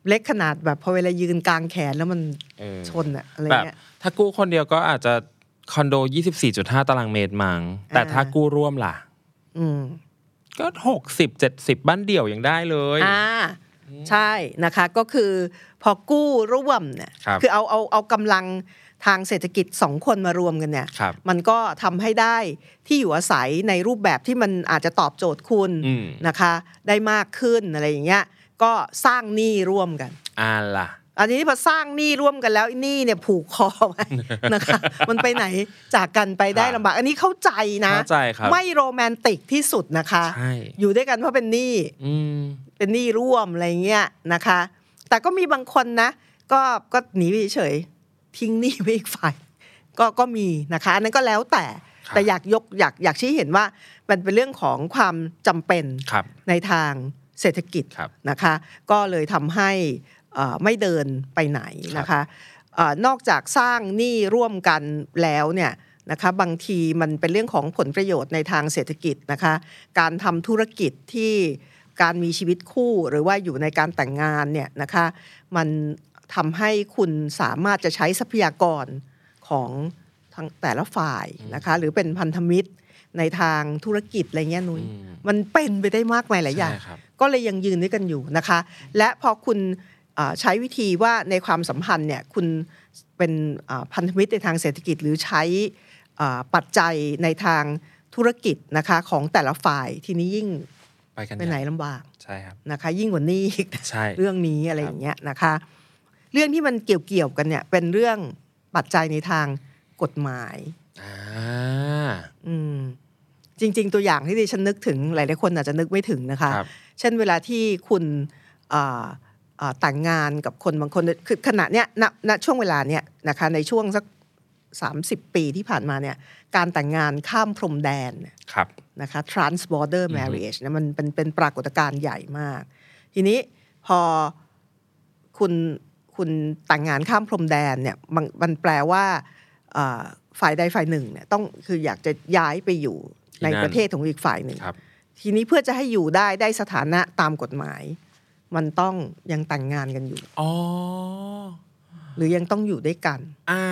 เล็กขนาดแบบพอเวลายืนกลางแขนแล้วมันเออชนอะอะไรแบบเงี้ยถ้ากู้คนเดียวก็อาจจะคอนโด 24.5 ตารางเมตรมังแต่อ่าถ้ากู้ร่วมล่ะ อืม ก็60 70บ้านเดี่ยวยังได้เลยอ่าใช่นะคะก็คือพอกู้ร่วมเนี่ยครับอเอาเอาเอากำลังทางเศรษฐกิจสองคนมารวมกันเนี่ยครับมันก็ทำให้ได้ที่อยู่อาศัยในรูปแบบที่มันอาจจะตอบโจทย์คุณอืมนะคะ ได้มากขึ้นอะไรอย่างเงี้ยก็สร้างหนี้ร่วมกันอ่าล่ะ อันนี้พอสร้างหนี้ร่วมกันแล้วไอ้หนี้เนี่ยผูกคอไว้นะคะ มันไปไหนจากกันไปได้ครับลำบาก อันนี้เข้าใจนะเข้าใจครับไม่โรแมนติกที่สุดนะคะใช่อยู่ด้วยกันเพราะเป็นหนี้อืมเป็นหนี้ร่วมอะไรเงี้ยนะคะ แต่ก็มีบางคนนะ ก็ก็หนีไปเฉยๆทิ้งหนี้ไปอีกฝ่ายก็ก็มีนะคะอันนั้นก็แล้วแต่ครับแต่อยากยกอยากอยากชี้เห็นว่ามันเป็นเรื่องของความจำเป็นครับในทางเศรษฐกิจครับนะคะ ก็เลยทำให้เอ่อ ไม่เดินไปไหนนะคะเออนอกจากสร้างหนี้ร่วมกันแล้วเนี่ยนะคะบางทีมันเป็นเรื่องของผลประโยชน์ในทางเศรษฐกิจนะคะการทำธุรกิจที่การมีชีวิตคู่หรือว่าอยู่ในการแต่งงานเนี่ยนะคะมันทำให้คุณสามารถจะใช้ทรัพยากรของทั้งแต่ละฝ่ายนะคะหรือเป็นพันธมิตรในทางธุรกิจอะไรเงี้ยนุ้ยอืมมันเป็นไปได้มากมายหลายอย่างใช่ครับก็เลยยังยืนด้วยกันอยู่นะคะ และพอคุณเอ่อ ใช้วิธีว่าในความสัมพันธ์เนี่ยคุณเป็นเอ่อพันธมิตรในทางเศรษฐกิจหรือใช้เอ่อปัจจัยในทางธุรกิจนะคะของแต่ละฝ่ายทีนี้ยิ่งไปกันไปไหนลำบากใช่ครับนะคะ ยิ่งกว่านี้อีกใช่เรื่องนี้อะไรอย่างเงี้ยนะคะ เรื่องที่มันเกี่ยวๆกันเนี่ยเป็นเรื่องปัจจัยในทางกฎหมายอ่าอืมจริง ๆ ตัวอย่างที่ดิฉันนึกถึงหลายๆคนอาจจะนึกไม่ถึงนะคะครับเช่นเวลาที่คุณอ่าอ่า แต่งงานกับคนบางคนคือขณะเนี้ยณณช่วงเวลาเนี้ยนะคะในช่วงสัก30 ปีที่ผ่านมาเนี่ยการแต่งงานข้ามพรมแดนเนี่ยครับนะคะ trans border marriage เนะมันเป็นเป็นปรากฏการณ์ใหญ่มาก ทีนี้พอคุณคุณแต่งงานข้ามพรมแดนเนี่ยมันมันแปลว่าอ่าฝ่ายใดฝ่ายหนึ่งเนี่ยต้องคืออยากจะย้ายไปอยู่ที่ในนั่นประเทศของอีกฝ่ายหนึ่งครับทีนี้เพื่อจะให้อยู่ได้ได้สถานะตามกฎหมาย มันต้องยังแต่งงานกันอยู่อ๋อหรือยังต้องอยู่ด้วยกันอ่า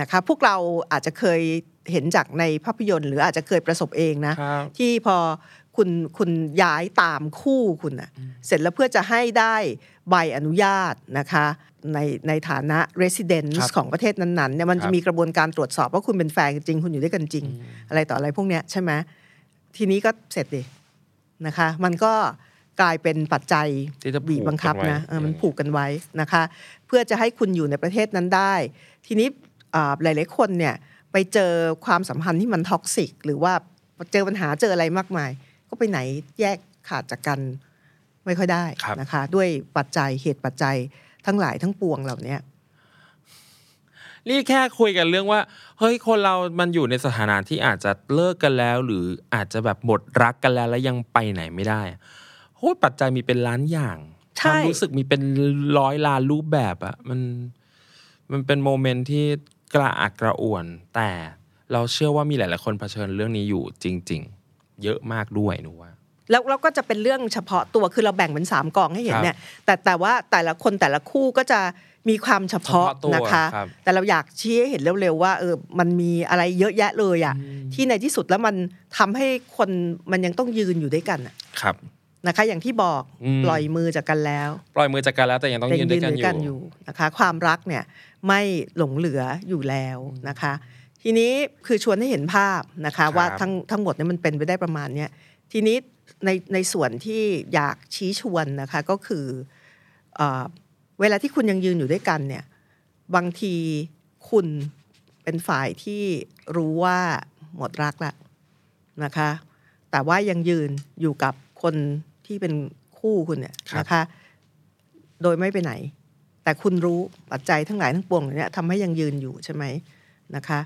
นะคะพวกเราอาจจะเคยเห็นจากในภาพยนตร์ หรืออาจจะเคยประสบเองนะครับที่พอคุณคุณย้ายตามคู่คุณอะเสร็จแล้วเพื่อจะให้ได้ใบอนุญาตนะคะในในฐานะ residence ครับของประเทศนั้นๆเนี่ยมันครัจะบมีกระบวนการตรวจสอบว่าคุณเป็นแฟนกันจริง คุณอยู่ด้วยกันจริง อะไรต่ออะไรพวกเนี้ยใช่ไหมทีนี้ก็เสร็จดินะคะ มันก็ กลายเป็นปัจจัยที่จะผูกบีบบังคับกันไว้นะเออมันเออผูกกันไว้นะคะ เพื่อจะให้คุณอยู่ในประเทศนั้นได้ ทีนี้อ่าหลาย ๆ คนเนี่ยไปเจอความสัมพันธ์ที่มันท็อกซิก หรือว่าเจอปัญหาเจออะไรมากมาย ก็ไปไหนแยกขาดจากกันไม่ค่อยได้ครับนะคะ ด้วยปัจจัยเหตุปัจจัยทั้งหลายทั้งปวงเหล่านี้นี่แค่คุยกันเรื่องว่า เฮ้ยคนเรามันอยู่ในสถานะที่อาจจะเลิกกันแล้ว หรืออาจจะแบบหมดรักกันแล้วแล้วยังไปไหนไม่ได้อะ โหปัจจัยมีเป็นล้านอย่างใช่ความรู้สึกมีเป็นร้อยล้านรูปแบบอะมันมันเป็นโมเมนต์ที่กระอักกระอ่วน แต่เราเชื่อว่ามีหลาย ๆ คนเผชิญเรื่องนี้อยู่จริง ๆ เยอะมากด้วยหนูว่าแล้วเราก็จะเป็นเรื่องเฉพาะตัวคือเราแบ่งเป็นสามกองให้เห็นครับเนี่ยแต่แต่ว่าแต่ละคนแต่ละคู่ก็จะมีความเฉพาะเฉพาะตัวนะคะครับแต่เราอยากชี้ให้เห็นเร็วๆว่าเออมันมีอะไรเยอะแยะเลยอะที่ในที่สุดแล้วมันทำให้คนมันยังต้องยืนอยู่ด้วยกันอะครับ นะคะ อย่างที่บอกอืมปล่อยมือจากกันแล้ว ปล่อยมือจากกันแล้วแต่ยังต้องแต่ยืนด้วยกันอยู่อยู่นะคะ ความรักเนี่ยไม่หลงเหลืออยู่แล้วนะคะ ทีนี้คือชวนให้เห็นภาพนะคะครับว่าทั้งทั้งหมดเนี่ยมันเป็นไปได้ประมาณเนี้ยทีนี้ในในส่วนที่อยากชี้ชวนนะคะก็คือเออเวลาที่คุณยังยืนอยู่ด้วยกันเนี่ยบางทีคุณเป็นฝ่ายที่รู้ว่าหมดรักแล้วนะคะ แต่ว่ายังยืนอยู่กับคน ที่เป็นคู่คุณเนี่ยครับนะคะ โดยไม่ไปไหน แต่คุณรู้ปัจจัยทั้งหลายทั้งปวงเหล่านี้ทำให้ยังยืนอยู่ใช่ไหมนะคะ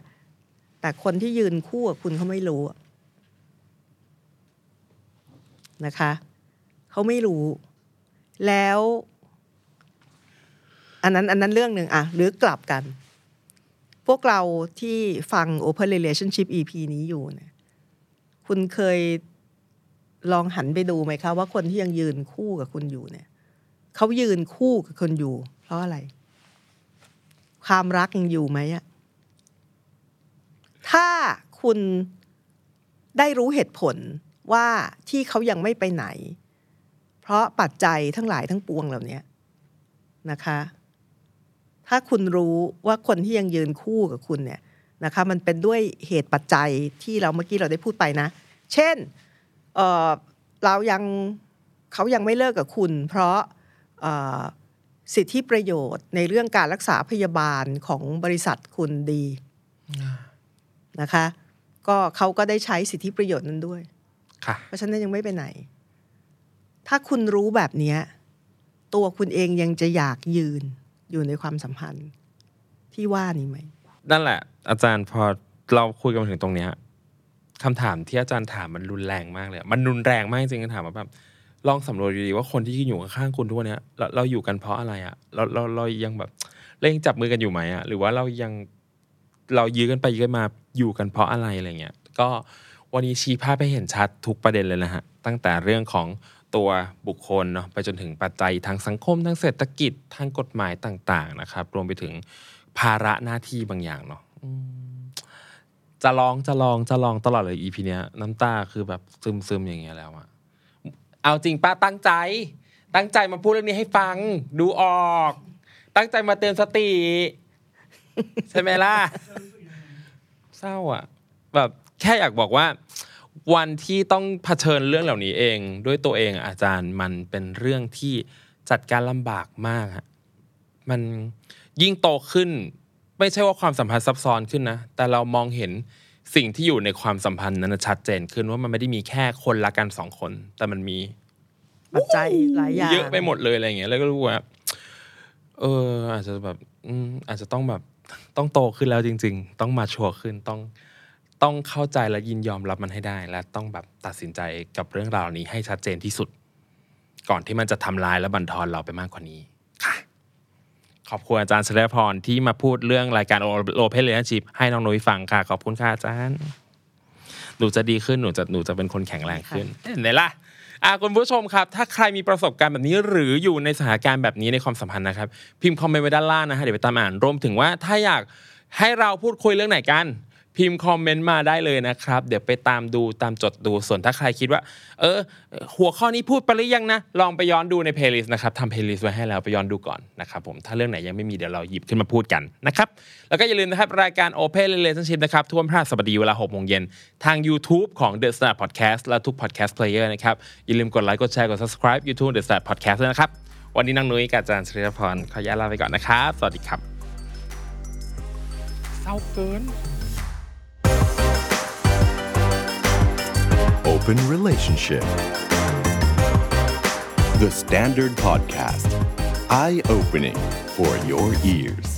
แต่คนที่ยืนคู่กับคุณเขาไม่รู้อะนะคะเขาไม่รู้ แล้ว อันนั้นอันนั้นเรื่องหนึ่งอะหรือกลับกัน พวกเราที่ฟัง Open Relationship EP นี้อยู่เนี่ยคุณเคย ลองหันไปดูไหมคะว่าคนที่ยังยืนคู่กับคุณอยู่เนี่ยเขายืนคู่กับคนอยู่ เพราะอะไร ความรักยังอยู่ไหมอะถ้าคุณได้รู้เหตุผลว่าที่เขายังไม่ไปไหน เพราะปัจจัยทั้งหลายทั้งปวงเหล่านี้นะคะ ถ้าคุณรู้ว่าคนที่ยังยืนคู่กับคุณเนี่ยนะคะ มันเป็นด้วยเหตุปัจจัยที่เราเมื่อกี้เราได้พูดไปนะ เช่น เอ่อเรายังเขายังไม่เลิกกับคุณ เพราะเอ่อสิทธิประโยชน์ในเรื่องการรักษาพยาบาลของบริษัทคุณดีนะคะ ก็เขาก็ได้ใช้สิทธิประโยชน์นั้นด้วยค่ะเพราะฉะนั้นยังไม่ไปไหน ถ้าคุณรู้แบบเนี้ยตัวคุณเองยังจะอยากยืนอยู่ในความสัมพันธ์ที่ว่านี้ไหมนั่นแหละ อาจารย์พอเราคุยกันมาถึงตรงเนี้ย คำถามที่อาจารย์ถามมันรุนแรงมากเลย มันรุนแรงมากจริงๆถามว่าแบบลองสำรวจดีๆว่าคนที่อยู่ข้างๆคุณทุกวันนี้เราเราอยู่กันเพราะอะไรอะเราเราเรายังแบบเรายังจับมือกันอยู่ไหมอะหรือว่าเรายังเรายื้อกันไปยื้อกันมาอยู่กันเพราะอะไรอะไรเงี้ยก็วันนี้ชี้ภาพให้เห็นชัดทุกประเด็นเลยนะฮะตั้งแต่เรื่องของตัวบุคคลเนาะไปจนถึงปัจจัยทางสังคมทางเศรษฐกิจทางกฎหมายต่าง ๆ นะครับ รวมไปถึงภาระหน้าที่บางอย่างเนาะ จะลองจะลองจะลองตลอดเลย EP เนี้ย น้ำตาคือแบบซึมซึมอย่างเงี้ยแล้วอะเอาจริงป้าตั้งใจ ตั้งใจมาพูดเรื่องนี้ให้ฟัง ดูออก ตั้งใจมาเตือนสติ ใช่ไหมล่ะ เศร้าอะ แบบแค่อยากบอกว่า วันที่ต้องเผชิญเรื่องเหล่านี้เอง ด้วยตัวเองอะอาจารย์มันเป็นเรื่องที่จัดการลำบากมากฮะมันยิ่งโตขึ้น ไม่ใช่ว่าความสัมพันธ์ซับซ้อนขึ้นนะ แต่เรามองเห็นสิ่งที่อยู่ในความสัมพันธ์นั้นนะชัดเจนขึ้นว่ามันไม่ได้มีแค่คนรักกันสองคน แต่มันมีปัจจัยหลายอย่างเยอะไปหมดเลยอะไรอย่างเงี้ยแล้วก็รู้ว่าเออ อาจจะแบบอืมอาจจะต้องแบบต้องโตขึ้นแล้วจริง ๆ ต้องมาชัวร์ขึ้นต้องต้องเข้าใจและยินยอมรับมันให้ได้ และต้องแบบตัดสินใจกับเรื่องราวนี้ให้ชัดเจนที่สุด ก่อนที่มันจะทำลายและบั่นทอนเราไปมากกว่านี้ค่ะข อบคุณอาจารย์เฉลิมพรที่มาพูดเรื่องรายการโอเพนเลนชิพให้น้องนุ้ยฟังค่ะ ขอบคุณค่ะอาจารย์หนูจะดีขึ้นหนูจะหนูจะเป็นคนแข็งแรงขึ้นเห็นไหมล่ะอะคุณผู้ชมครับ ถ้าใครมีประสบการณ์แบบนี้หรืออยู่ในสถานการณ์แบบนี้ในความสัมพันธ์นะครับ พิมพ์คอมเมนต์ไว้ด้านล่างนะฮะเดี๋ยวไปตามอ่านรวมถึงว่าถ้าอยากให้เราพูดคุยเรื่องไหนกัน พิมพ์คอมเมนต์มาได้เลยนะครับ เดี๋ยวไปตามดูตามจดดูส่วนถ้าใครคิดว่า เออ หัวข้อนี้พูดไปหรือยังนะ ลองไปย้อนดูใน playlist นะครับทำ playlist ไว้ให้แล้วไปย้อนดูก่อนนะครับผมถ้าเรื่องไหนยังไม่มีเดี๋ยวเราหยิบขึ้นมาพูดกันนะครับ แล้วก็อย่าลืมนะครับ รายการ Open Relationship นะครับทุกวันพฤหัสบดีเวลา6โมงเย็นทาง YouTube ของ The Standard Podcast และทุก Podcast Player นะครับอย่าลืมกดไลค์กดแชร์กด subscribe YouTube The Standard Podcast ด้วยนะครับวันนี้นางนุ้ยกับอาจารย์ชริพรขออนุญาตลาไปก่อนนะครับสวัสดีครับเศร้าเกิน Open Relationship. The Standard Podcast. Eye Opening for Your Ears